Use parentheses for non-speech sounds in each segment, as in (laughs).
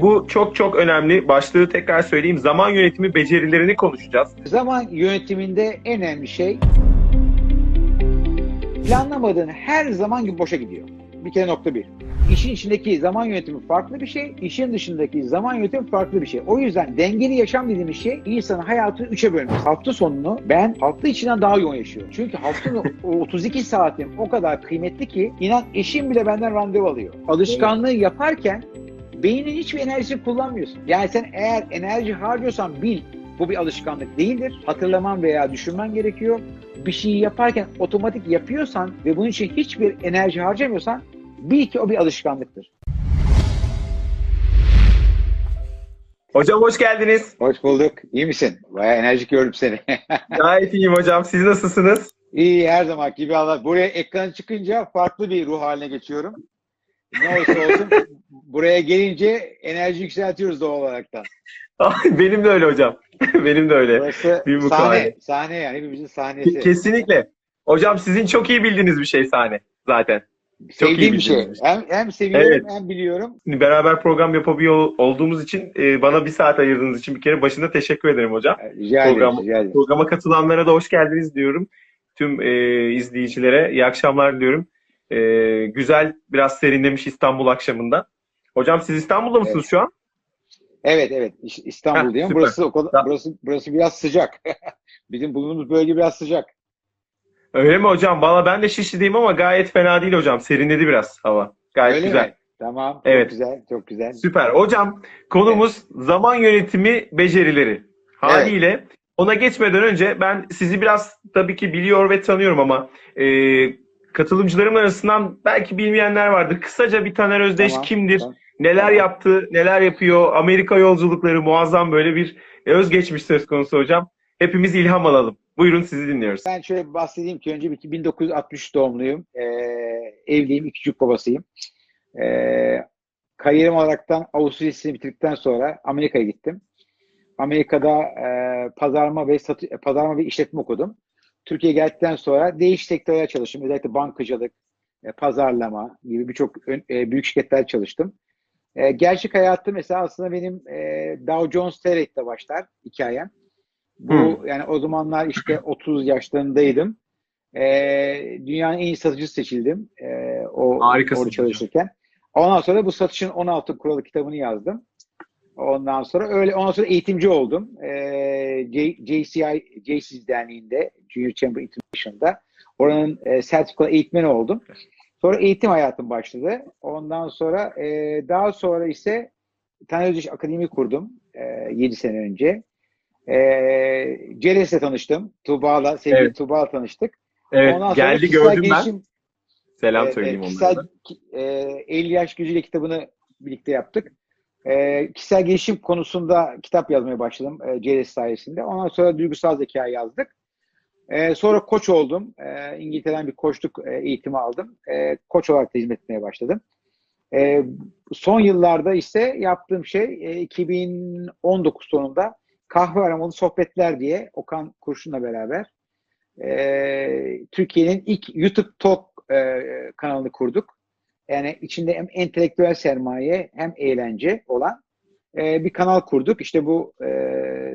Bu çok çok önemli. Başlığı tekrar söyleyeyim. Zaman yönetimi becerilerini konuşacağız. Zaman yönetiminde en önemli şey planlamadığın her zaman gibi boşa gidiyor. Bir kere nokta bir. İşin içindeki zaman yönetimi farklı bir şey, işin dışındaki zaman yönetimi farklı bir şey. O yüzden dengeli yaşam dediğimiz şey insanın hayatını üçe bölmesi. Hafta sonunu ben hafta içinden daha yoğun yaşıyorum. Çünkü haftanın (laughs) o 32 saatim o kadar kıymetli ki inan eşim bile benden randevu alıyor. Alışkanlığı yaparken beynin hiçbir enerjisini kullanmıyorsun. Yani sen eğer enerji harcıyorsan bil bu bir alışkanlık değildir. Hatırlaman veya düşünmen gerekiyor. Bir şeyi yaparken otomatik yapıyorsan ve bunun için hiçbir enerji harcamıyorsan bil ki o bir alışkanlıktır. Hocam hoş geldiniz. Hoş bulduk. İyi misin? Bayağı enerjik gördüm seni. (laughs) Gayet iyiyim hocam. Siz nasılsınız? İyi her zaman gibi Allah. Buraya ekran çıkınca farklı bir ruh haline geçiyorum. Ne olursa olsun buraya gelince enerji yükseltiyoruz doğal olaraktan. Benim de öyle hocam. (laughs) Benim de öyle. Burası Bir sahne, mukavele. sahne yani hepimizin sahnesi. Kesinlikle. Hocam sizin çok iyi bildiğiniz bir şey sahne zaten. Çok iyi Sevdiğim bir şey. Hem, hem seviyorum Evet. hem biliyorum. Beraber program yapabiliyor olduğumuz için e, bana bir saat ayırdığınız için bir kere başında teşekkür ederim hocam. Rica ederim. Program- Rica ederim. Programa katılanlara da hoş geldiniz diyorum. Tüm e, izleyicilere iyi akşamlar diliyorum. E, güzel, biraz serinlemiş İstanbul akşamında. Hocam siz İstanbul'da mısınız Evet. şu an? Evet evet İstanbul'dayım. Burası o kadar, burası burası biraz sıcak. (laughs) Bizim bulunduğumuz bölge biraz sıcak. Öyle mi hocam? Valla ben de Şişli'deyim ama gayet fena değil hocam. Serinledi biraz hava. Gayet Öyle güzel. mi? Tamam. Evet. Çok güzel. Çok güzel. Süper. Hocam konumuz zaman yönetimi becerileri. Haliyle ona geçmeden önce ben sizi biraz tabii ki biliyor ve tanıyorum ama e, katılımcılarım arasından belki bilmeyenler vardır. Kısaca bir Taner Özdeş Tamam, kimdir? tamam. Neler Tamam. yaptı? Neler yapıyor? Amerika yolculukları muazzam böyle bir özgeçmiş söz konusu hocam. Hepimiz ilham alalım. Buyurun sizi dinliyoruz. Ben şöyle bahsedeyim ki önce bir- 1963 doğumluyum. Ee, evliyim. iki çocuk babasıyım. Ee, kariyerim olaraktan Avusturya Lisesi'ni bitirdikten sonra Amerika'ya gittim. Amerika'da e, pazarlama ve satı, pazarlama ve işletme okudum. Türkiye'ye geldikten sonra değişik sektörler çalıştım. Özellikle bankacılık, e, pazarlama gibi birçok e, büyük şirketler çalıştım. E, gerçek hayatım mesela aslında benim Dow Jones Trade'de başlar hikayem. Bu yani o zamanlar işte 30 yaşlarındaydım. Dünyanın en iyi satıcısı seçildim. O Harikasın orada çalışırken. Ondan sonra bu satışın 16 kuralı kitabını yazdım. Ondan sonra öyle ondan sonra eğitimci oldum. E, J- JCI JCS Derneği'nde Junior Chamber International'da. Oranın e, sertifikalı eğitmeni oldum. Sonra eğitim hayatım başladı. Ondan sonra e, daha sonra ise Taner Özdeş Akademi kurdum e, 7 sene önce. E, Celes'le tanıştım. Tuğba'la, sevgili Evet. Tuğba'la tanıştık. Evet Ondan sonra geldi gördüm ben. gelişim- Selam Evet, söyleyeyim evet, onlara da. e, 50 yaş gücüyle kitabını birlikte yaptık. E, kişisel gelişim konusunda kitap yazmaya başladım e, CLS sayesinde. Ondan sonra duygusal zeka yazdık. E, sonra koç oldum. E, İngiltere'den bir koçluk e, eğitimi aldım. E, koç olarak da hizmet etmeye başladım. E, son yıllarda ise yaptığım şey e, 2019 sonunda Kahve Aramalı Sohbetler diye Okan Kurşun'la beraber e, Türkiye'nin ilk YouTube Talk e, kanalını kurduk. Yani içinde hem entelektüel sermaye hem eğlence olan e, bir kanal kurduk. İşte bu e,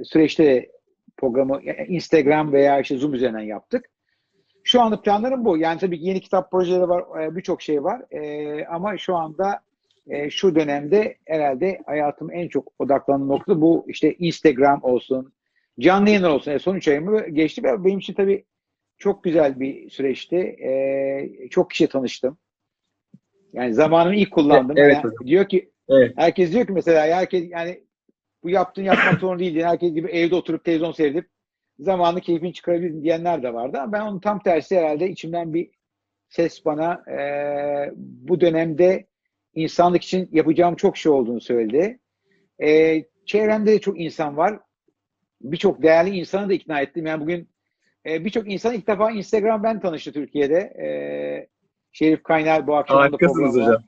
süreçte programı Instagram veya işte Zoom üzerinden yaptık. Şu anda planlarım bu. Yani tabii yeni kitap projeleri var, e, birçok şey var. E, ama şu anda e, şu dönemde herhalde hayatım en çok odaklandığım nokta bu işte Instagram olsun, canlı yayınlar olsun. E, son üç ayımı geçti benim için tabii çok güzel bir süreçti. E, çok kişiye tanıştım. Yani zamanımı iyi kullandım. Evet, Yani hocam. diyor ki Evet. herkes diyor ki mesela herkes yani bu yaptığın yapmak (laughs) zorunda değil. diye, Herkes gibi evde oturup televizyon seyredip zamanı keyfini çıkarabilir diyenler de vardı. Ama ben onun tam tersi herhalde içimden bir ses bana e, bu dönemde insanlık için yapacağım çok şey olduğunu söyledi. E, çevremde de çok insan var. Birçok değerli insanı da ikna ettim. Yani bugün e, birçok insan ilk defa Instagram ben tanıştı Türkiye'de. E, Şerif Kaynar bu akşam da hocam.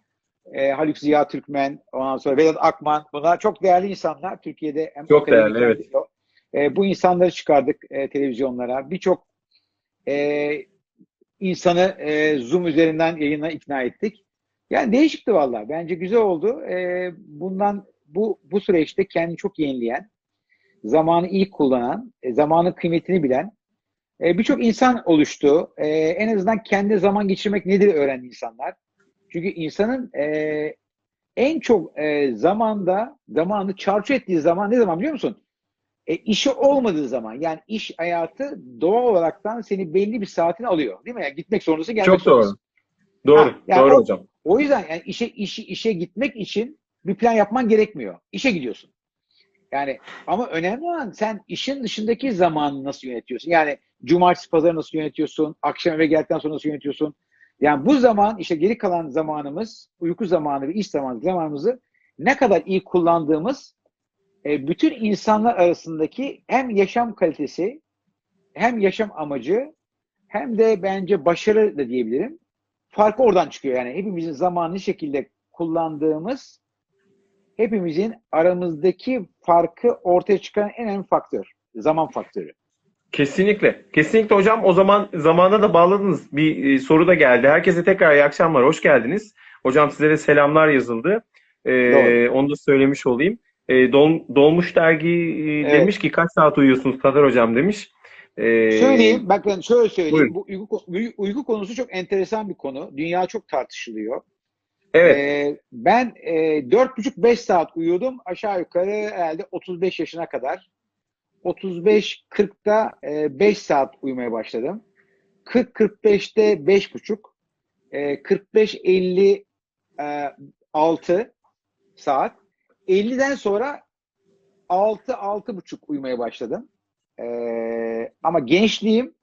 E, Haluk Ziya Türkmen, ondan sonra Vedat Akman. Bunlar çok değerli insanlar Türkiye'de. Hem Çok değerli, de- E, bu insanları çıkardık e, televizyonlara. Birçok e, insanı e, Zoom üzerinden yayına ikna ettik. Yani değişikti vallahi. Bence güzel oldu. E, bundan bu bu süreçte kendini çok yenileyen, zamanı iyi kullanan, e, zamanın kıymetini bilen e, birçok insan oluştu. E, en azından kendi zaman geçirmek nedir öğrendi insanlar. Çünkü insanın e, en çok e, zamanda zamanı çarçur ettiği zaman ne zaman biliyor musun? E, işi olmadığı zaman yani iş hayatı doğal olaraktan seni belli bir saatini alıyor. Değil mi? Yani gitmek zorundasın, gelmek Çok doğru. zorundasın. Doğru. Ha, yani doğru o- hocam. O yüzden yani işe işi işe gitmek için bir plan yapman gerekmiyor. İşe gidiyorsun. Yani ama önemli olan sen işin dışındaki zamanı nasıl yönetiyorsun? Yani cumartesi pazarı nasıl yönetiyorsun? Akşam eve geldikten sonra nasıl yönetiyorsun? Yani bu zaman işte geri kalan zamanımız, uyku zamanı ve iş zamanı zamanımızı ne kadar iyi kullandığımız e, bütün insanlar arasındaki hem yaşam kalitesi hem yaşam amacı hem de bence başarı da diyebilirim. Farkı oradan çıkıyor yani. Hepimizin zamanını şekilde kullandığımız hepimizin aramızdaki farkı ortaya çıkaran en önemli faktör. Zaman faktörü. Kesinlikle. Kesinlikle hocam. O zaman zamana da bağladınız. Bir e, soru da geldi. Herkese tekrar iyi akşamlar. Hoş geldiniz. Hocam size de selamlar yazıldı. Doğru. onu da söylemiş olayım. Ee, Dol- Dolmuş Dergi e, Evet. demiş ki kaç saat uyuyorsunuz Taner hocam demiş. Ee, Söyleyeyim, bakın şöyle söyleyeyim. buyurun. Bu uyku, uyku- konusu çok enteresan bir konu. Dünya çok tartışılıyor. Evet. Ee, ben e, 4,5-5 saat uyuyordum. Aşağı yukarı herhalde 35 yaşına kadar. 35-40'da e, 5 saat uyumaya başladım. 40-45'te 5,5. E, 45-50 e, 6 saat. 50'den sonra 6-6,5 uyumaya başladım. E, ama gençliğim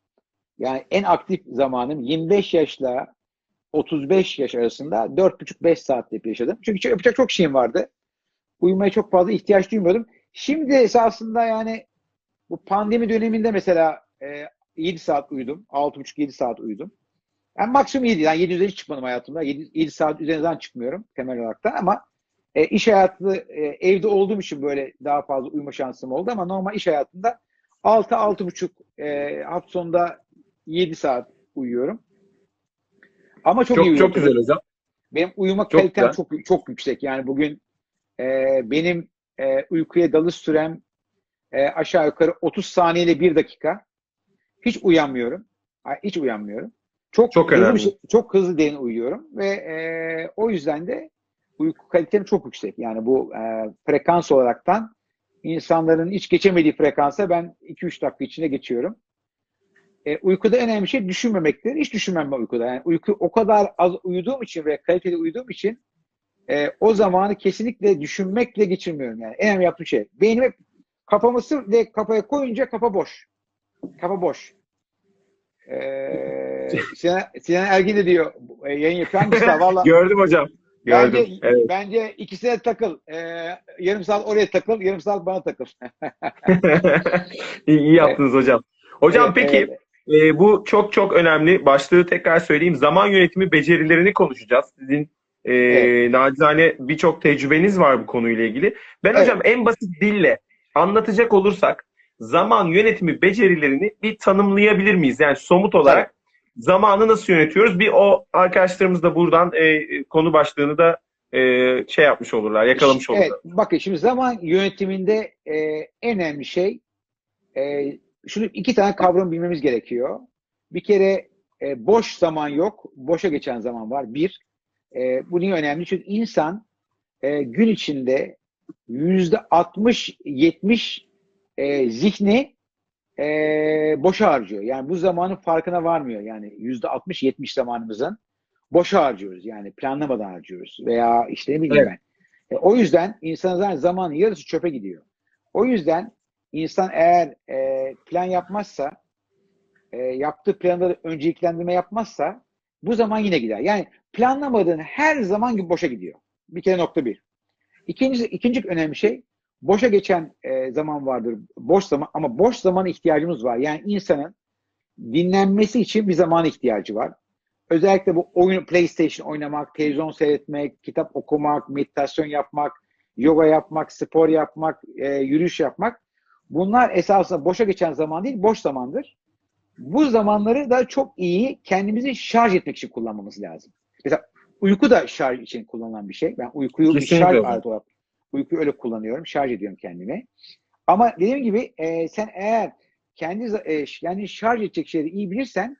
yani en aktif zamanım 25 yaşla 35 yaş arasında 4,5-5 saat yaşadım. Çünkü yapacak çok şeyim vardı. Uyumaya çok fazla ihtiyaç duymuyordum. Şimdi esasında yani bu pandemi döneminde mesela e, 7 saat uyudum. 6,5-7 saat uyudum. Yani maksimum 7. Yani 7 üzeri çıkmadım hayatımda. 7, 7 saat üzerinden çıkmıyorum temel olarak ama e, iş hayatı e, evde olduğum için böyle daha fazla uyuma şansım oldu ama normal iş hayatında 6-6,5 e, hafta sonunda 7 saat uyuyorum. Ama çok, iyi Çok uyuyorum. çok güzel hocam. Benim uyuma Çok kalitem güzel. çok çok yüksek. Yani bugün e, benim e, uykuya dalış sürem e, aşağı yukarı 30 saniye ile 1 dakika. Hiç uyanmıyorum. Hiç uyanmıyorum. Çok, Çok hızlı önemli. bir şey- çok hızlı derin uyuyorum ve e, o yüzden de uyku kalitem çok yüksek. Yani bu e, frekans olaraktan insanların hiç geçemediği frekansa ben 2-3 dakika içinde geçiyorum. E, uykuda en önemli şey düşünmemektir. Hiç düşünmem ben uykuda. Yani uyku o kadar az uyuduğum için ve kaliteli uyuduğum için e, o zamanı kesinlikle düşünmekle geçirmiyorum yani. En önemli yaptığım şey. Beynim hep kafamı sırf de kafaya koyunca kafa boş. Kafa boş. Ee, (laughs) Sinan, Sinan Ergin de diyor e, yayın. Hangisi daha? Valla Gördüm hocam. Gördüm. bence, Evet. bence ikisine takıl. Ee, yarım saat oraya takıl, yarım saat bana takıl. (laughs) iyi, iyi yaptınız hocam. Hocam Evet, peki evet. e, bu çok çok önemli. Başlığı tekrar söyleyeyim. Zaman yönetimi becerilerini konuşacağız. Sizin e, Evet. nacizane birçok tecrübeniz var bu konuyla ilgili. Ben Evet. hocam en basit dille anlatacak olursak zaman yönetimi becerilerini bir tanımlayabilir miyiz? Yani somut olarak zamanı nasıl yönetiyoruz? Bir o arkadaşlarımız da buradan e, konu başlığını da e, şey yapmış olurlar, yakalamış olurlar. Evet, bakın şimdi zaman yönetiminde e, en önemli şey e, şunu iki tane kavram bilmemiz gerekiyor. Bir kere e, boş zaman yok, boşa geçen zaman var. Bir, e, bu niye önemli? Çünkü insan e, gün içinde yüzde 60-70 e, zihni e, boşa harcıyor. Yani bu zamanın farkına varmıyor. Yani yüzde 60-70 zamanımızın boşa harcıyoruz. Yani planlamadan harcıyoruz. Veya işte ne bileyim Evet. ben. E, o yüzden insanın zaten zamanın yarısı çöpe gidiyor. O yüzden insan eğer e, plan yapmazsa, e, yaptığı planları önceliklendirme yapmazsa bu zaman yine gider. Yani planlamadığın her zaman gibi boşa gidiyor. Bir kere nokta bir. İkinci, ikinci önemli şey boşa geçen e, zaman vardır. Boş zaman ama boş zamana ihtiyacımız var. Yani insanın dinlenmesi için bir zamana ihtiyacı var. Özellikle bu oyun PlayStation oynamak, televizyon seyretmek, kitap okumak, meditasyon yapmak, yoga yapmak, spor yapmak, e, yürüyüş yapmak. Bunlar esasında boşa geçen zaman değil, boş zamandır. Bu zamanları da çok iyi kendimizi şarj etmek için kullanmamız lazım. Mesela uyku da şarj için kullanılan bir şey. Ben uykuyu bir Kesinlikle şarj hocam. aleti olarak Uykuyu öyle kullanıyorum. Şarj ediyorum kendimi. Ama dediğim gibi e, sen eğer kendi e, yani şarj edecek şeyleri iyi bilirsen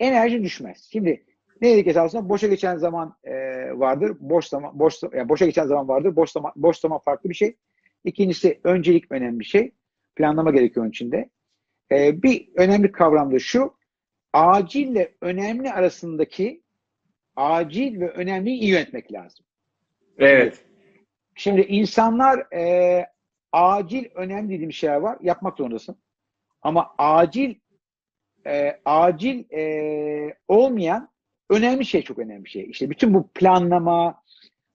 enerjin düşmez. Şimdi ne dedik esasında? Boşa geçen zaman e, vardır. Boş zaman boş yani boşa geçen zaman vardır. Boş zaman boş zaman farklı bir şey. İkincisi öncelik önemli bir şey. Planlama gerekiyor onun içinde. E, bir önemli kavram da şu. Acille önemli arasındaki acil ve önemliyi iyi yönetmek lazım. Evet. Şimdi insanlar e, acil önemli dediğim şeyler var. Yapmak zorundasın. Ama acil e, acil e, olmayan önemli şey çok önemli şey. İşte bütün bu planlama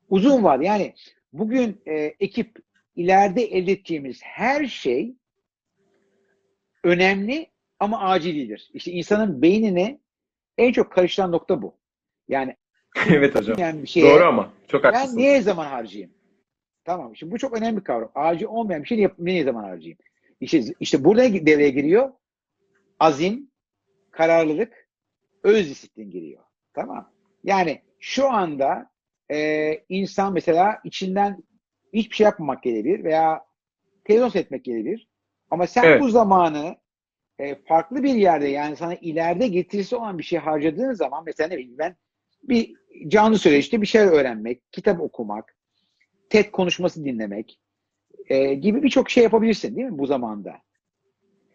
uzun var. Yani bugün e, ekip ileride elde edeceğimiz her şey önemli ama acil değildir. İşte insanın beynini en çok karıştıran nokta bu. Yani (laughs) evet hocam. yani bir şeye Doğru ama. Çok ben haklısın. niye zaman harcayayım? Tamam. Şimdi bu çok önemli bir kavram. Acil olmayan bir şey yap- niye zaman harcayayım? İşte, işte burada devreye giriyor. Azim, kararlılık, öz disiplin giriyor. Tamam. Yani şu anda e, insan mesela içinden hiçbir şey yapmamak gelebilir veya televizyon seyretmek gelebilir. Ama sen Evet. bu zamanı e, farklı bir yerde yani sana ileride getirisi olan bir şey harcadığın zaman mesela ne bileyim ben bir canlı söyleşte bir şeyler öğrenmek, kitap okumak, TED konuşması dinlemek e, gibi birçok şey yapabilirsin değil mi bu zamanda?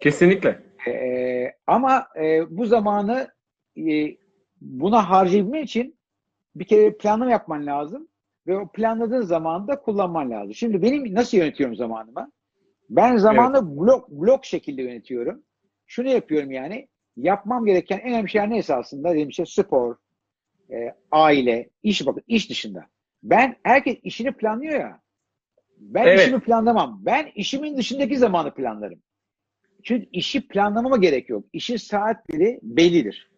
Kesinlikle. E, ama e, bu zamanı e, buna harcayabilmek için bir kere planlama yapman lazım ve o planladığın zamanı da kullanman lazım. Şimdi benim nasıl yönetiyorum zamanımı? Ben zamanı blok blok şekilde yönetiyorum. Şunu yapıyorum yani yapmam gereken en önemli şeyler ne esasında? Dediğim şey spor, e, aile, iş bakın iş dışında. Ben herkes işini planlıyor ya. Ben Evet. işimi planlamam. Ben işimin dışındaki zamanı planlarım. Çünkü işi planlamama gerek yok. İşin saatleri bellidir.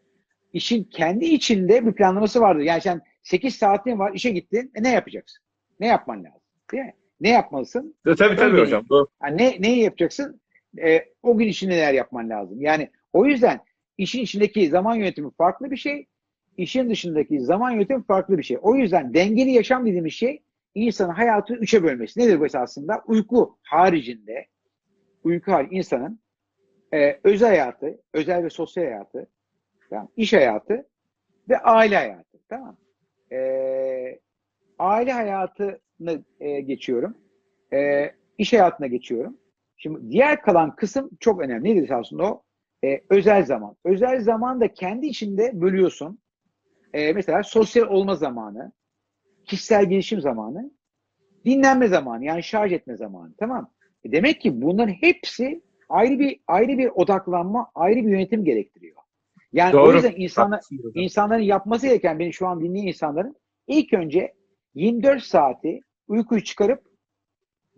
İşin kendi içinde bir planlaması vardır. Yani sen 8 saatin var, işe gittin. E ne yapacaksın? Ne yapman lazım? Değil mi? Ne yapmalısın? Tabii tabii Öyle. hocam. Doğru. Yani ne, neyi yapacaksın? E, o gün için neler yapman lazım? Yani o yüzden işin içindeki zaman yönetimi farklı bir şey. İşin dışındaki zaman yönetimi farklı bir şey. O yüzden dengeli yaşam dediğimiz şey insanın hayatı üçe bölmesi. Nedir bu esasında? Uyku haricinde uyku harici insanın e, özel hayatı, özel ve sosyal hayatı, tamam, iş hayatı ve aile hayatı. Tamam. E, aile hayatını e, geçiyorum. E, iş hayatına geçiyorum. Şimdi diğer kalan kısım çok önemli. Nedir aslında o? E, özel zaman. Özel zaman da kendi içinde bölüyorsun. E, mesela sosyal olma zamanı, kişisel gelişim zamanı, dinlenme zamanı yani şarj etme zamanı. Tamam. E, demek ki bunların hepsi ayrı bir ayrı bir odaklanma, ayrı bir yönetim gerektiriyor. Yani o Doğru. yüzden insanlar, insanların yapması gereken beni şu an dinleyen insanların ilk önce 24 saati uykuyu çıkarıp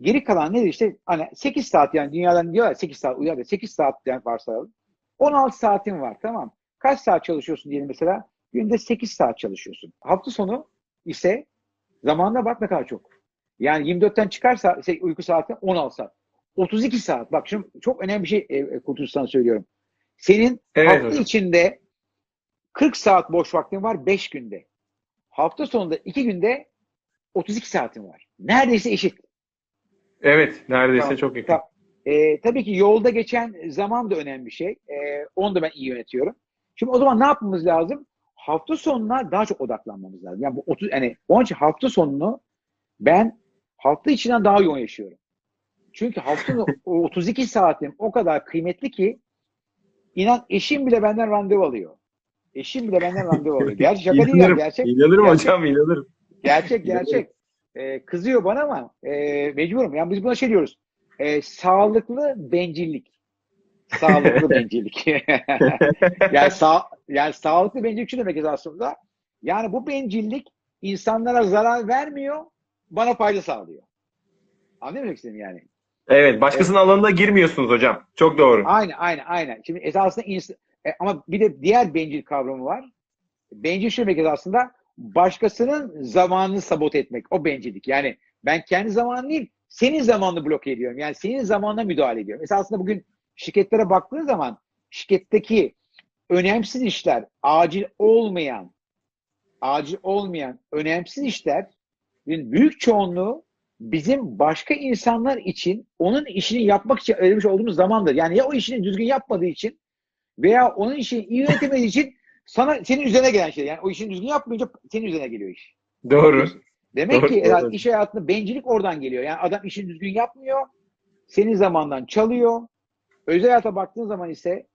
geri kalan nedir işte hani 8 saat yani dünyadan diyorlar 8 saat uyar da 8 saat yani varsayalım. 16 saatin var tamam. Kaç saat çalışıyorsun diyelim mesela? Günde 8 saat çalışıyorsun. Hafta sonu ise zamanına bak ne kadar çok. Yani 24'ten çıkarsa şey, uyku saati 16 saat. 32 saat. Bak şimdi çok önemli bir şey e, e, Kurtuluş'tan söylüyorum. Senin Evet hafta hocam. içinde 40 saat boş vaktin var 5 günde. Hafta sonunda 2 günde 32 saatin var. Neredeyse eşit. Evet. Neredeyse Tamam. çok yakın. Ee, tabii ki yolda geçen zaman da önemli bir şey. Ee, onu da ben iyi yönetiyorum. Şimdi o zaman ne yapmamız lazım? Hafta sonuna daha çok odaklanmamız lazım. Yani bu 30 yani onun için hafta sonunu ben hafta içinden daha yoğun yaşıyorum. Çünkü hafta sonu (laughs) o 32 saatim o kadar kıymetli ki inan eşim bile benden randevu alıyor. Eşim bile benden randevu alıyor. (laughs) Gerçi şaka değil ya. Gerçek. İnanırım gerçek. hocam inanırım. Gerçek gerçek. Ee, kızıyor bana ama e, mecburum. Yani biz buna şey diyoruz. E, sağlıklı bencillik. Sağlıklı (laughs) bencillik. yani, sağ, yani sağlıklı bencillik şu demek aslında. Yani bu bencillik insanlara zarar vermiyor, bana fayda sağlıyor. Anlıyor musun istediğim yani? Evet. Başkasının alanına girmiyorsunuz hocam. Çok doğru. Aynen, aynen, aynen. Şimdi esasında ins- e, ama bir de diğer bencil kavramı var. Bencil şu demek aslında başkasının zamanını sabote etmek. O bencillik. Yani ben kendi zamanını değil, senin zamanını bloke ediyorum. Yani senin zamanına müdahale ediyorum. Esasında bugün şirketlere baktığın zaman şirketteki önemsiz işler, acil olmayan, acil olmayan önemsiz işler büyük çoğunluğu bizim başka insanlar için onun işini yapmak için ayırmış olduğumuz zamandır. Yani ya o işini düzgün yapmadığı için veya onun işini iyi yönetemediği için sana senin üzerine gelen şey. Yani o işini düzgün yapmayınca senin üzerine geliyor iş. Doğru. Demek Doğru, ki doğru. iş hayatında bencillik oradan geliyor. Yani adam işini düzgün yapmıyor. Senin zamandan çalıyor. Özel hayata baktığın zaman ise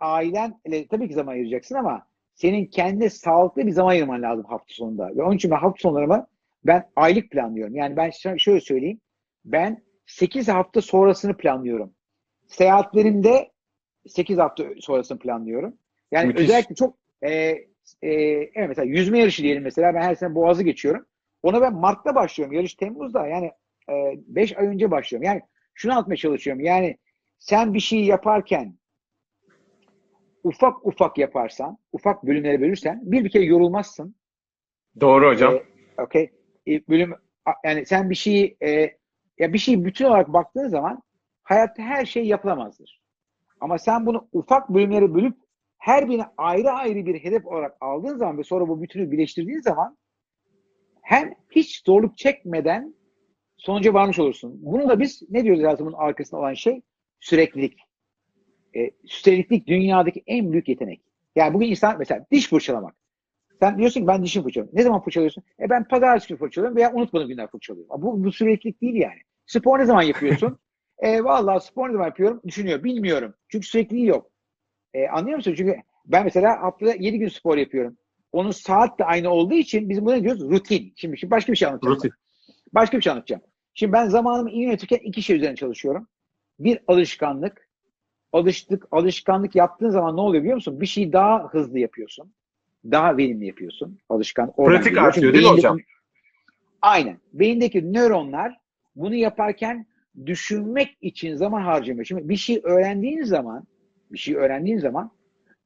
ailenle tabii ki zaman ayıracaksın ama senin kendine sağlıklı bir zaman ayırman lazım hafta sonunda. Ve onun için ben hafta sonlarımı ben aylık planlıyorum. Yani ben şö- şöyle söyleyeyim. Ben 8 hafta sonrasını planlıyorum. Seyahatlerimde 8 hafta sonrasını planlıyorum. Yani Müthiş. özellikle çok e, e, evet mesela yüzme yarışı diyelim mesela ben her sene Boğaz'ı geçiyorum. Ona ben Mart'ta başlıyorum. Yarış Temmuz'da. Yani 5 ay önce başlıyorum. Yani şunu anlatmaya çalışıyorum. Yani sen bir şey yaparken ufak ufak yaparsan, ufak bölümlere bölürsen bir bir kere yorulmazsın. Doğru hocam. Ee, okay. E, bölüm yani sen bir şeyi e, ya bir şeyi bütün olarak baktığın zaman hayatta her şey yapılamazdır. Ama sen bunu ufak bölümlere bölüp her birine ayrı ayrı bir hedef olarak aldığın zaman ve sonra bu bütünü birleştirdiğin zaman hem hiç zorluk çekmeden sonuca varmış olursun. Bunu da biz ne diyoruz bunun arkasında olan şey? Süreklilik. E, süreklilik dünyadaki en büyük yetenek. Yani bugün insan mesela diş fırçalamak. Sen diyorsun ki ben dişimi fırçalıyorum. Ne zaman fırçalıyorsun? E ben pazartesi günü fırçalıyorum veya unutmadığım günler fırçalıyorum. Bu, bu süreklilik değil yani. Spor ne zaman yapıyorsun? (laughs) e vallahi spor ne zaman yapıyorum? Düşünüyor. Bilmiyorum. Çünkü sürekliliği yok. E, anlıyor musun? Çünkü ben mesela haftada 7 gün spor yapıyorum. Onun saat de aynı olduğu için biz buna ne diyoruz? Rutin. Şimdi, şimdi başka bir şey anlatacağım. Rutin. Başka bir şey anlatacağım. Şimdi ben zamanımı iyi yönetirken iki şey üzerine çalışıyorum. Bir alışkanlık. Alıştık, alışkanlık yaptığın zaman ne oluyor biliyor musun? Bir şeyi daha hızlı yapıyorsun. Daha verimli yapıyorsun. Alışkan. Pratik artıyor Çünkü değil mi hocam? Aynen. Beyindeki nöronlar bunu yaparken düşünmek için zaman harcamıyor. Şimdi bir şey öğrendiğin zaman bir şey öğrendiğin zaman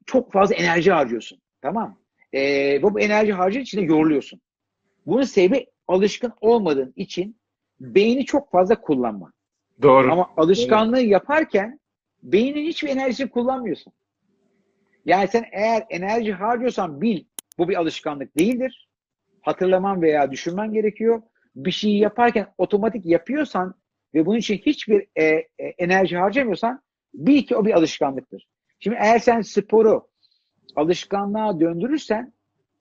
çok fazla enerji harcıyorsun. Tamam. Ee, bu enerji harcı içinde yoruluyorsun. Bunun sebebi alışkın olmadığın için beyni çok fazla kullanma. Doğru. Ama alışkanlığı yaparken beynin hiçbir enerjisini kullanmıyorsun. Yani sen eğer enerji harcıyorsan bil bu bir alışkanlık değildir. Hatırlaman veya düşünmen gerekiyor. Bir şeyi yaparken otomatik yapıyorsan ve bunun için hiçbir e, e, enerji harcamıyorsan bil ki o bir alışkanlıktır. Şimdi eğer sen sporu alışkanlığa döndürürsen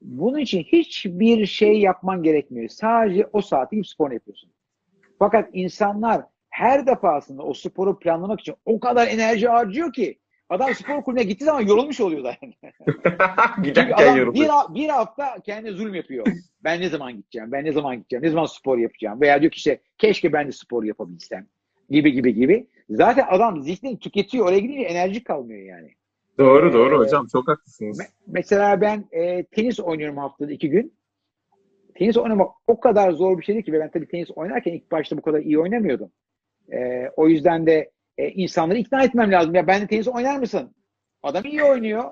bunun için hiçbir şey yapman gerekmiyor. Sadece o saati gidip sporunu yapıyorsun. Fakat insanlar her defasında o sporu planlamak için o kadar enerji harcıyor ki adam spor kulübüne gittiği zaman yorulmuş oluyor da. Yani. (laughs) Giderken yoruldu. bir, bir hafta kendine zulüm yapıyor. Ben ne zaman gideceğim, ben ne zaman gideceğim, ne zaman spor yapacağım veya diyor ki işte keşke ben de spor yapabilsem gibi gibi gibi. Zaten adam zihnini tüketiyor. Oraya gidince enerji kalmıyor yani. Doğru doğru Ee, hocam. Çok haklısınız. Me- Mesela ben e, tenis oynuyorum haftada iki gün. Tenis oynamak o kadar zor bir şeydi ki ve ben tabii tenis oynarken ilk başta bu kadar iyi oynamıyordum. E, o yüzden de e, insanları ikna etmem lazım. Ya ben de tenis oynar mısın? Adam iyi oynuyor.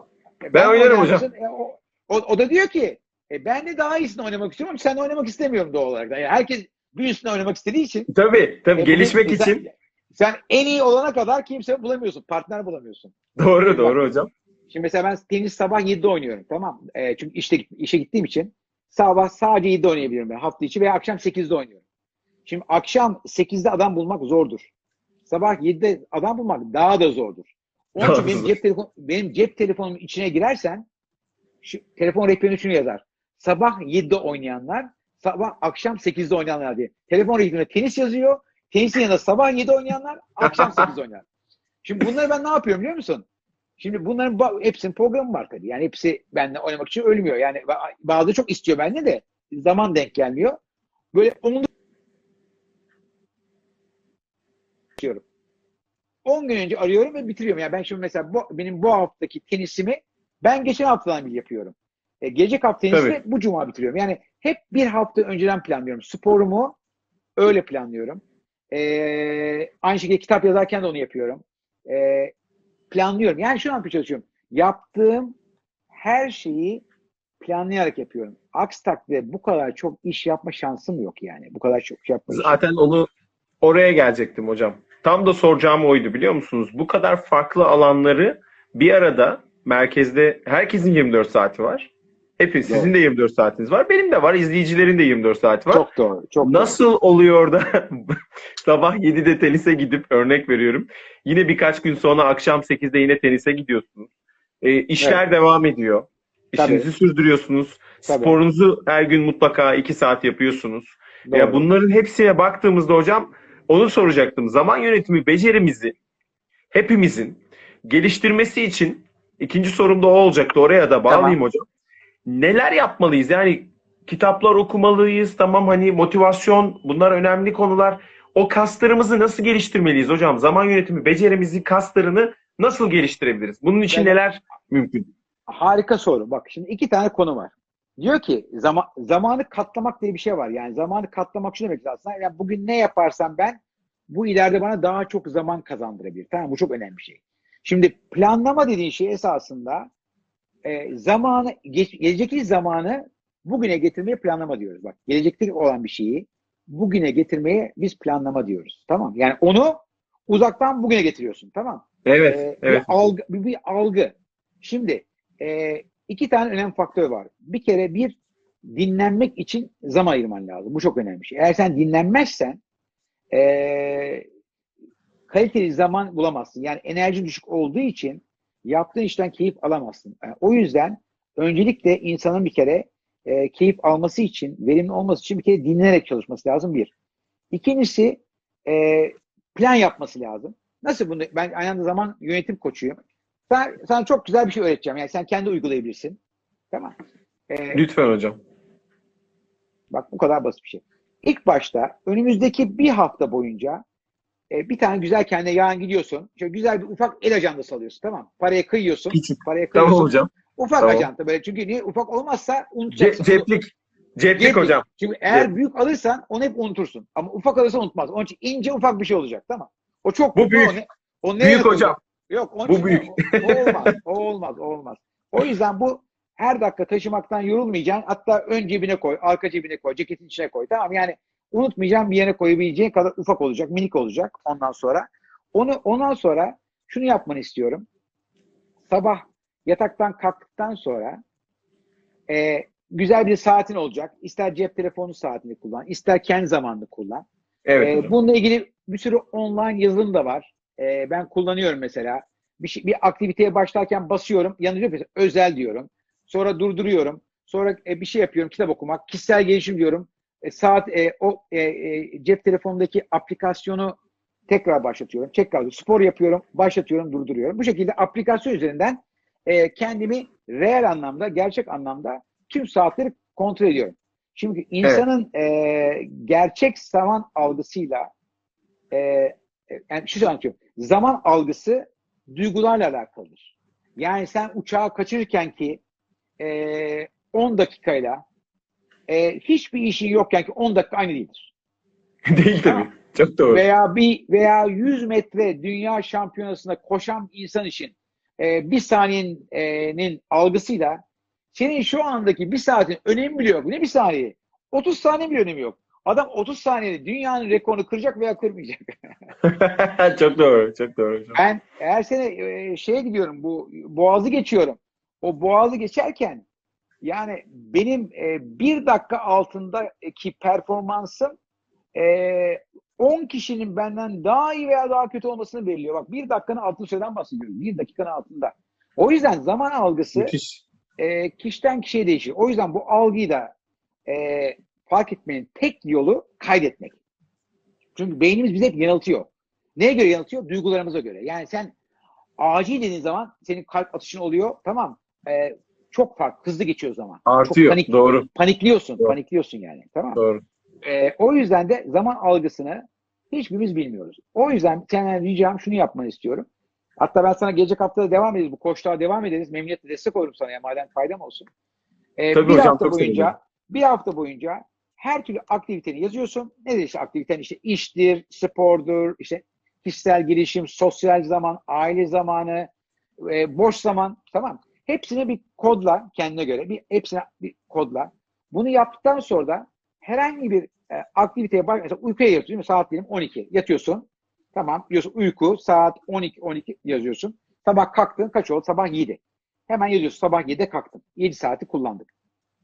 E, Ben oynarım oynar hocam. mısın? E, o, o, o da diyor ki e, ben de daha iyisini oynamak istiyorum ama sen oynamak istemiyorum doğal olarak. Yani herkes bir üstüne oynamak istediği için Tabii tabii e, gelişmek sen- için. sen en iyi olana kadar kimse bulamıyorsun. Partner bulamıyorsun. Doğru doğru hocam. Şimdi mesela ben tenis sabah 7'de oynuyorum tamam. E, çünkü işte işe gittiğim için sabah sadece 7'de oynayabiliyorum ben hafta içi veya akşam 8'de oynuyorum. Şimdi akşam 8'de adam bulmak zordur. Sabah 7'de adam bulmak daha da zordur. Onun için benim cep, telefon, benim cep telefonumun içine girersen şu, telefon rehberine şunu yazar. Sabah 7'de oynayanlar, sabah akşam 8'de oynayanlar diye. Telefon rehberine tenis yazıyor. Tenisin yanında sabah 7'de oynayanlar, akşam (laughs) 8'de oynayanlar. Şimdi bunları ben ne yapıyorum biliyor musun? Şimdi bunların hepsinin programı var tabii. Yani hepsi benimle oynamak için ölmüyor. Yani ba- bazı çok istiyor bende de zaman denk gelmiyor. Böyle onu istiyorum. 10 gün önce arıyorum ve bitiriyorum. Yani ben şimdi mesela bu, benim bu haftaki tenisimi ben geçen haftadan beri yapıyorum. E, gelecek hafta tenisimi Tabii. bu cuma bitiriyorum. Yani hep bir hafta önceden planlıyorum. Sporumu öyle planlıyorum. E, aynı şekilde kitap yazarken de onu yapıyorum. E, planlıyorum. Yani şunu yapmaya çalışıyorum. Yaptığım her şeyi planlayarak yapıyorum. Aksi takdirde bu kadar çok iş yapma şansım yok yani. Bu kadar çok iş yapma Zaten onu oraya gelecektim hocam. Tam da soracağım oydu biliyor musunuz? Bu kadar farklı alanları bir arada merkezde herkesin 24 saati var. Hepiniz, sizin de 24 saatiniz var. Benim de var. izleyicilerin de 24 saati var. Çok doğru. Çok Nasıl doğru. oluyor da (laughs) sabah 7'de tenise gidip örnek veriyorum. Yine birkaç gün sonra akşam 8'de yine tenise gidiyorsunuz. E, işler devam ediyor. Tabii. İşinizi sürdürüyorsunuz. Tabii. Sporunuzu her gün mutlaka 2 saat yapıyorsunuz. Doğru. Ya bunların hepsine baktığımızda hocam onu soracaktım. Zaman yönetimi becerimizi hepimizin geliştirmesi için ikinci sorum da o olacaktı. Oraya da bağlayayım hocam. Neler yapmalıyız? Yani kitaplar okumalıyız. Tamam hani motivasyon bunlar önemli konular. O kaslarımızı nasıl geliştirmeliyiz hocam? Zaman yönetimi becerimizi, kaslarını nasıl geliştirebiliriz? Bunun için Ben- neler mümkün? Harika soru. Bak şimdi iki tane konu var. Diyor ki zaman, zamanı katlamak diye bir şey var. Yani zamanı katlamak şu demek aslında. Yani bugün ne yaparsam ben bu ileride bana daha çok zaman kazandırabilir. Tamam bu çok önemli bir şey. Şimdi planlama dediğin şey esasında e, zamanı, geç, gelecekteki zamanı bugüne getirmeye planlama diyoruz. Bak gelecekte olan bir şeyi bugüne getirmeye biz planlama diyoruz. Tamam. Yani onu uzaktan bugüne getiriyorsun. Tamam. Evet, Ee, evet. Bir algı, bir, bir algı. Şimdi e, iki tane önemli faktör var. Bir kere bir dinlenmek için zaman ayırman lazım. Bu çok önemli şey. Eğer sen dinlenmezsen e, kaliteli zaman bulamazsın. Yani enerji düşük olduğu için yaptığın işten keyif alamazsın. Yani o yüzden öncelikle insanın bir kere e, keyif alması için, verimli olması için bir kere dinlenerek çalışması lazım bir. İkincisi e, plan yapması lazım. Nasıl bunu? Ben aynı anda zaman yönetim koçuyum. Sana, sana çok güzel bir şey öğreteceğim. Yani sen kendi uygulayabilirsin. Tamam. Ee, Lütfen hocam. bak bu kadar basit bir şey. İlk başta önümüzdeki bir hafta boyunca e, bir tane güzel kendine yarın gidiyorsun. Şöyle güzel bir ufak el ajandası alıyorsun. Tamam. Paraya kıyıyorsun. Küçük. Paraya kıyıyorsun. Tamam hocam. Ufak Tamam. ajanda böyle. Çünkü niye? Ufak olmazsa Ce- unutacaksın. ceplik. Ceplik Ceplik. hocam. Çünkü eğer Cep. büyük alırsan onu hep unutursun. Ama ufak alırsan unutmaz. Onun için ince ufak bir şey olacak. Tamam. O çok Bu büyük. O, ne- o Büyük hocam. Yok onun Bu büyük. O, o olmaz. O olmaz. O olmaz. O yüzden bu her dakika taşımaktan yorulmayacaksın. Hatta ön cebine koy, arka cebine koy, ceketin içine koy. Tamam yani unutmayacağın bir yere koyabileceğin kadar ufak olacak, minik olacak ondan sonra. Onu ondan sonra şunu yapmanı istiyorum. Sabah yataktan kalktıktan sonra e, güzel bir saatin olacak. İster cep telefonu saatini kullan, ister kendi zamanını kullan. Evet. Hocam. bununla ilgili bir sürü online yazılım da var. Ee, ben kullanıyorum mesela. Bir, şey, bir aktiviteye başlarken basıyorum. Yanıyor mesela özel diyorum. Sonra durduruyorum. Sonra e, bir şey yapıyorum. Kitap okumak. Kişisel gelişim diyorum. E, saat e, o e, e, cep telefonundaki aplikasyonu tekrar başlatıyorum. Tekrar spor yapıyorum. Başlatıyorum. Durduruyorum. Bu şekilde aplikasyon üzerinden e, kendimi reel anlamda, gerçek anlamda tüm saatleri kontrol ediyorum. Çünkü insanın e, gerçek zaman algısıyla e, e, yani şu anlatıyorum. Zaman algısı duygularla alakalıdır. Yani sen uçağı kaçırırken ki e, 10 dakikayla e, hiçbir işin yokken ki 10 dakika aynı değildir. (laughs) Değil tabii. Çok doğru. Veya bir veya 100 metre dünya şampiyonasında koşan insan için e, bir saniyenin algısıyla senin şu andaki bir saatin önemi bile yok. Ne bir saniye? 30 saniye bile önemi yok. Adam 30 saniyede dünyanın rekorunu kıracak veya kırmayacak. (laughs) çok doğru. Çok doğru hocam. Ben eğer sene e, şeye gidiyorum bu boğazı geçiyorum. O boğazı geçerken yani benim e, bir dakika altındaki performansım e, 10 kişinin benden daha iyi veya daha kötü olmasını belirliyor. Bak bir dakikanın altında süreden bahsediyorum. Bir dakikanın altında. O yüzden zaman algısı Müthiş. e, kişiden kişiye değişir. O yüzden bu algıyı da e, fark etmenin tek yolu kaydetmek. Çünkü beynimiz bizi hep yanıltıyor. Neye göre yanıltıyor? Duygularımıza göre. Yani sen acil dediğin zaman senin kalp atışın oluyor. Tamam. E, çok fark, hızlı geçiyor zaman. Artıyor. Çok panik, Doğru. panikliyorsun. Doğru. Panikliyorsun yani. Tamam. Doğru. E, o yüzden de zaman algısını hiçbirimiz bilmiyoruz. O yüzden senden ricam şunu yapmanı istiyorum. Hatta ben sana gelecek hafta da devam ederiz. Bu koçluğa devam ederiz. Memnuniyetle destek olurum sana ya madem faydam olsun. E, Tabii bir hocam, hafta boyunca sevinirim. bir hafta boyunca her türlü aktiviteni yazıyorsun. Nedir işte aktiviten? İşte iştir, spordur, işte kişisel gelişim, sosyal zaman, aile zamanı, e, boş zaman tamam. Hepsini bir kodla kendine göre bir hepsine bir kodla. Bunu yaptıktan sonra da herhangi bir e, aktiviteye baş mesela uykuya yatıyorsun değil mi? Saat diyelim 12 yatıyorsun. Tamam diyorsun uyku saat 12 12 yazıyorsun. Sabah kalktın kaç oldu? Sabah 7. Hemen yazıyorsun sabah 7'de kalktım. 7 saati kullandık.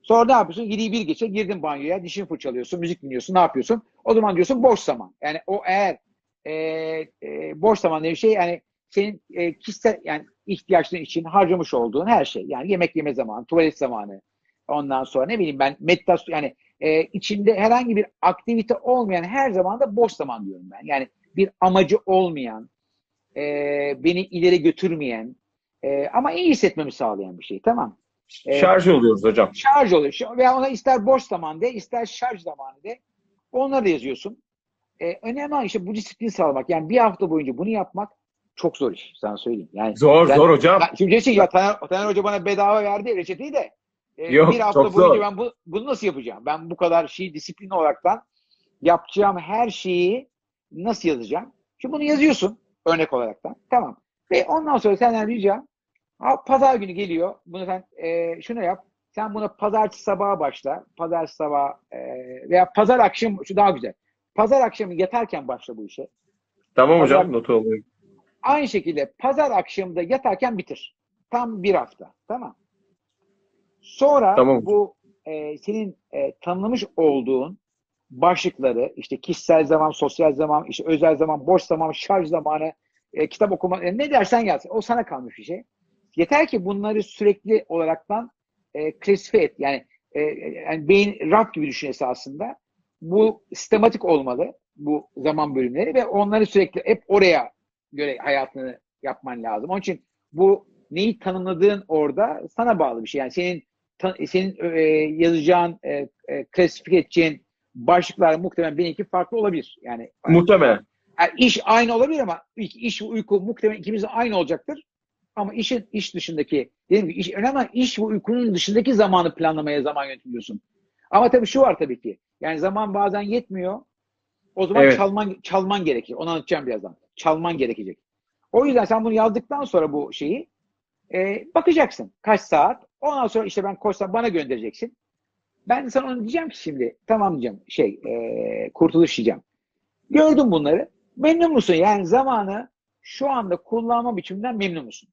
Sonra ne yapıyorsun? 7'yi bir geçe girdin banyoya, dişini fırçalıyorsun, müzik dinliyorsun, ne yapıyorsun? O zaman diyorsun boş zaman. Yani o eğer e, e, boş zaman diye bir şey yani senin e, kişisel yani ihtiyaçların için harcamış olduğun her şey. Yani yemek yeme zamanı, tuvalet zamanı, ondan sonra ne bileyim ben meditasyon yani e, içinde herhangi bir aktivite olmayan her zaman da boş zaman diyorum ben. Yani bir amacı olmayan, e, beni ileri götürmeyen e, ama iyi hissetmemi sağlayan bir şey. Tamam. E, Şarj oluyoruz hocam. şarj oluyor. Veya ona ister boş zaman de, ister şarj zamanı de. Onları da yazıyorsun. E, önemli olan işte bu disiplin sağlamak. Yani bir hafta boyunca bunu yapmak çok zor iş. Sana söyleyeyim. Yani Zor ben- zor hocam. ya şimdi diyeceksin ya Taner, Taner Hoca bana bedava verdi reçeteyi de e, Yok, bir hafta boyunca zor. ben bu, bunu nasıl yapacağım? Ben bu kadar şeyi disiplin olaraktan yapacağım her şeyi nasıl yazacağım? Şimdi bunu yazıyorsun örnek olaraktan. Tamam. Ve ondan sonra senden ricam ha, pazar günü geliyor. Bunu sen e, şunu yap. Sen buna pazartesi sabaha başla. Pazar sabah e, veya pazar akşam şu daha güzel. Pazar akşamı yatarken başla bu işe. Tamam Pazar- hocam notu alıyorum. Aynı şekilde pazar akşamında yatarken bitir. Tam bir hafta. Tamam. Sonra Tamam. bu e, senin e, tanımlamış olduğun başlıkları işte kişisel zaman, sosyal zaman, işte özel zaman, boş zaman, şarj zamanı, e, kitap okuma e, ne dersen yaz. O sana kalmış bir şey. Yeter ki bunları sürekli olaraktan e, klasifiye et. Yani, e, yani beyin raf gibi düşün esasında. Bu sistematik olmalı bu zaman bölümleri ve onları sürekli hep oraya göre hayatını yapman lazım. Onun için bu neyi tanımladığın orada sana bağlı bir şey. Yani senin senin e, yazacağın, e, e, klasifiye edeceğin başlıklar muhtemelen benimki farklı olabilir. Yani, Muhtemelen. yani iş aynı olabilir ama iş, uyku muhtemelen ikimizin aynı olacaktır. Ama işin iş dışındaki, dediğim gibi iş, önemli iş ve uykunun dışındaki zamanı planlamaya zaman yönetiyorsun. Ama tabii şu var tabii ki. Yani zaman bazen yetmiyor. O zaman Evet. çalman çalman gerekir. Onu anlatacağım birazdan. Çalman gerekecek. O yüzden sen bunu yazdıktan sonra bu şeyi e, bakacaksın. Kaç saat? Ondan sonra işte ben koşsam bana göndereceksin. Ben de sana onu diyeceğim ki şimdi tamam diyeceğim şey e, kurtuluş diyeceğim. Gördüm bunları. Memnun musun? Yani zamanı şu anda kullanma biçiminden memnun musun?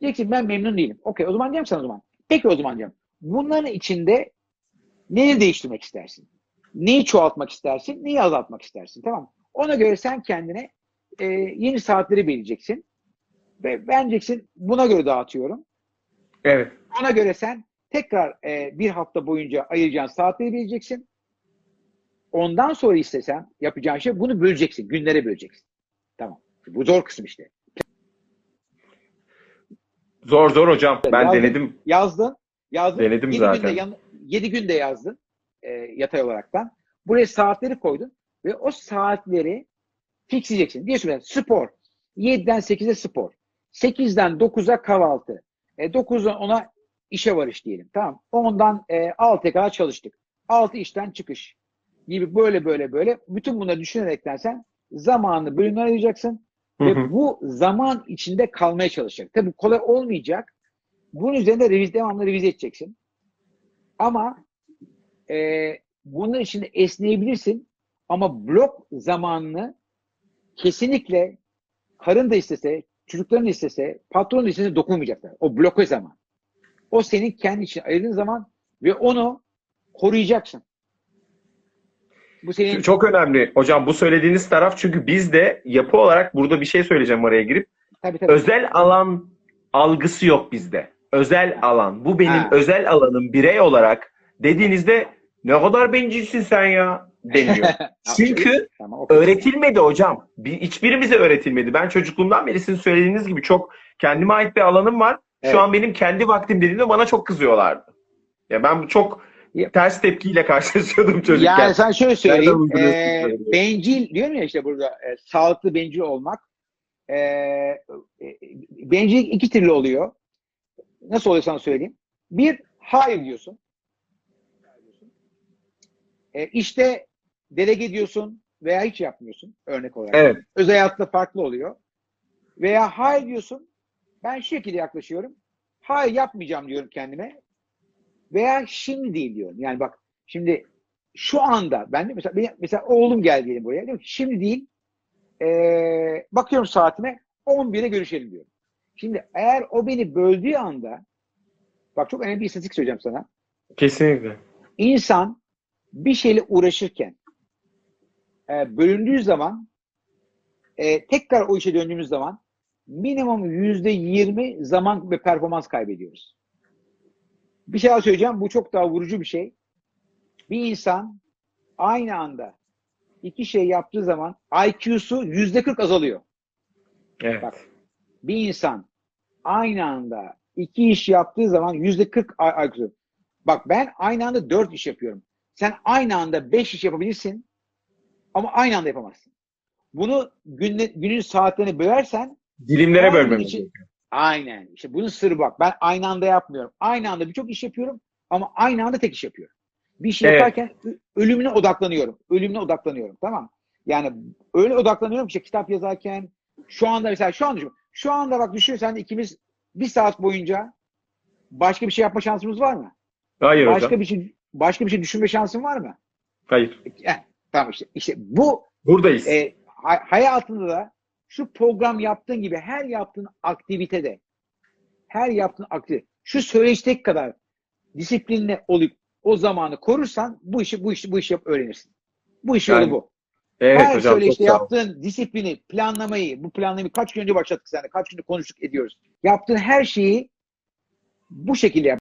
Diyeceksin ben memnun değilim. Okey o zaman diyeceğim sana o zaman. Peki o zaman diyeceğim. Bunların içinde neyi değiştirmek istersin? Neyi çoğaltmak istersin? Neyi azaltmak istersin? Tamam? Ona göre sen kendine e, yeni saatleri belirleyeceksin. Ve ben diyeceksin buna göre dağıtıyorum. Evet. Ona göre sen tekrar e, bir hafta boyunca ayıracağın saatleri bileceksin. Ondan sonra istesen yapacağın şey bunu böleceksin. Günlere böleceksin. Tamam. Bu zor kısım işte. Zor zor hocam. Ben Yazdım. denedim. Yazdın. Yazdın. Denedim Yedi zaten. Günde, yan, 7 günde yazdın. E, yatay olaraktan. Buraya saatleri koydun. Ve o saatleri fixleyeceksin. Diyorsun ben spor. 7'den 8'e spor. 8'den 9'a kahvaltı. E, 9'dan 10'a işe varış diyelim. Tamam. 10'dan e, 6'ya kadar çalıştık. 6 işten çıkış gibi böyle böyle böyle bütün bunları düşünerekten sen zamanını bölümler ayıracaksın Hı ve bu zaman içinde kalmaya çalışacak. Tabii kolay olmayacak. Bunun üzerinde revize, devamlı revize edeceksin. Ama e, bunun içinde esneyebilirsin ama blok zamanını kesinlikle karın da istese, çocukların da istese, patron da istese dokunmayacaklar. O bloke zaman. O senin kendi için ayırdığın zaman ve onu koruyacaksın. Bu senin Çok önemli hocam bu söylediğiniz taraf çünkü biz de yapı olarak burada bir şey söyleyeceğim araya girip tabii tabii. özel alan algısı yok bizde. Özel alan. Bu benim Ha. özel alanım birey olarak dediğinizde ne kadar bencilsin sen ya deniyor. (laughs) Çünkü Tamam, öğretilmedi hocam. Bir, hiçbirimize öğretilmedi. Ben çocukluğumdan beri sizin söylediğiniz gibi çok kendime ait bir alanım var. Şu Evet. an benim kendi vaktim dediğimde bana çok kızıyorlardı. Ya ben bu çok ters tepkiyle karşılaşıyordum çocukken. Yani sen şöyle söyleyeyim. E, bencil diyorum ya işte burada e, sağlıklı bencil olmak. E, e, bencillik iki türlü oluyor. Nasıl oluyor sana söyleyeyim. Bir, hayır diyorsun. E, işte delege ediyorsun veya hiç yapmıyorsun örnek olarak. Evet. Özel hayatta farklı oluyor. Veya hayır diyorsun. Ben şu şekilde yaklaşıyorum. Hayır yapmayacağım diyorum kendime. Veya şimdi diyorum. Yani bak şimdi şu anda ben de mesela benim, mesela oğlum geldi diyelim buraya. Diyorum ki şimdi değil. Ee, bakıyorum saatime 11'e görüşelim diyorum. Şimdi eğer o beni böldüğü anda bak çok önemli bir istatistik söyleyeceğim sana. Kesinlikle. İnsan bir şeyle uğraşırken e, bölündüğü zaman e, tekrar o işe döndüğümüz zaman minimum yüzde yirmi zaman ve performans kaybediyoruz. Bir şey daha söyleyeceğim. Bu çok daha vurucu bir şey. Bir insan aynı anda iki şey yaptığı zaman IQ'su yüzde kırk azalıyor. Evet. Bak. Bir insan aynı anda iki iş yaptığı zaman yüzde kırk IQ. Bak ben aynı anda dört iş yapıyorum. Sen aynı anda beş iş yapabilirsin ama aynı anda yapamazsın. Bunu günle, günün saatlerine bölersen Dilimlere bölmemiz gerekiyor. Aynen. İşte bunun sırrı bak. Ben aynı anda yapmıyorum. Aynı anda birçok iş yapıyorum ama aynı anda tek iş yapıyorum. Bir şey Evet. yaparken ölümüne odaklanıyorum. Ölümüne odaklanıyorum. Tamam. Yani öyle odaklanıyorum ki işte kitap yazarken şu anda mesela şu an düşün. Şu anda bak düşünürsen ikimiz bir saat boyunca başka bir şey yapma şansımız var mı? Hayır Başka hocam. bir şey başka bir şey düşünme şansın var mı? Hayır. Eh, tamam işte. İşte bu Buradayız. e, hay- hayatında da şu program yaptığın gibi her yaptığın aktivitede her yaptığın aktivite şu söyleşteki kadar disiplinle olup o zamanı korursan bu işi bu işi bu işi yap öğrenirsin. Bu iş Yani, yolu bu. evet her hocam. Çok söyleşte yaptığın disiplini, planlamayı, bu planlamayı kaç gün önce başlattık seninle, kaç gündür konuştuk ediyoruz. Yaptığın her şeyi bu şekilde yap.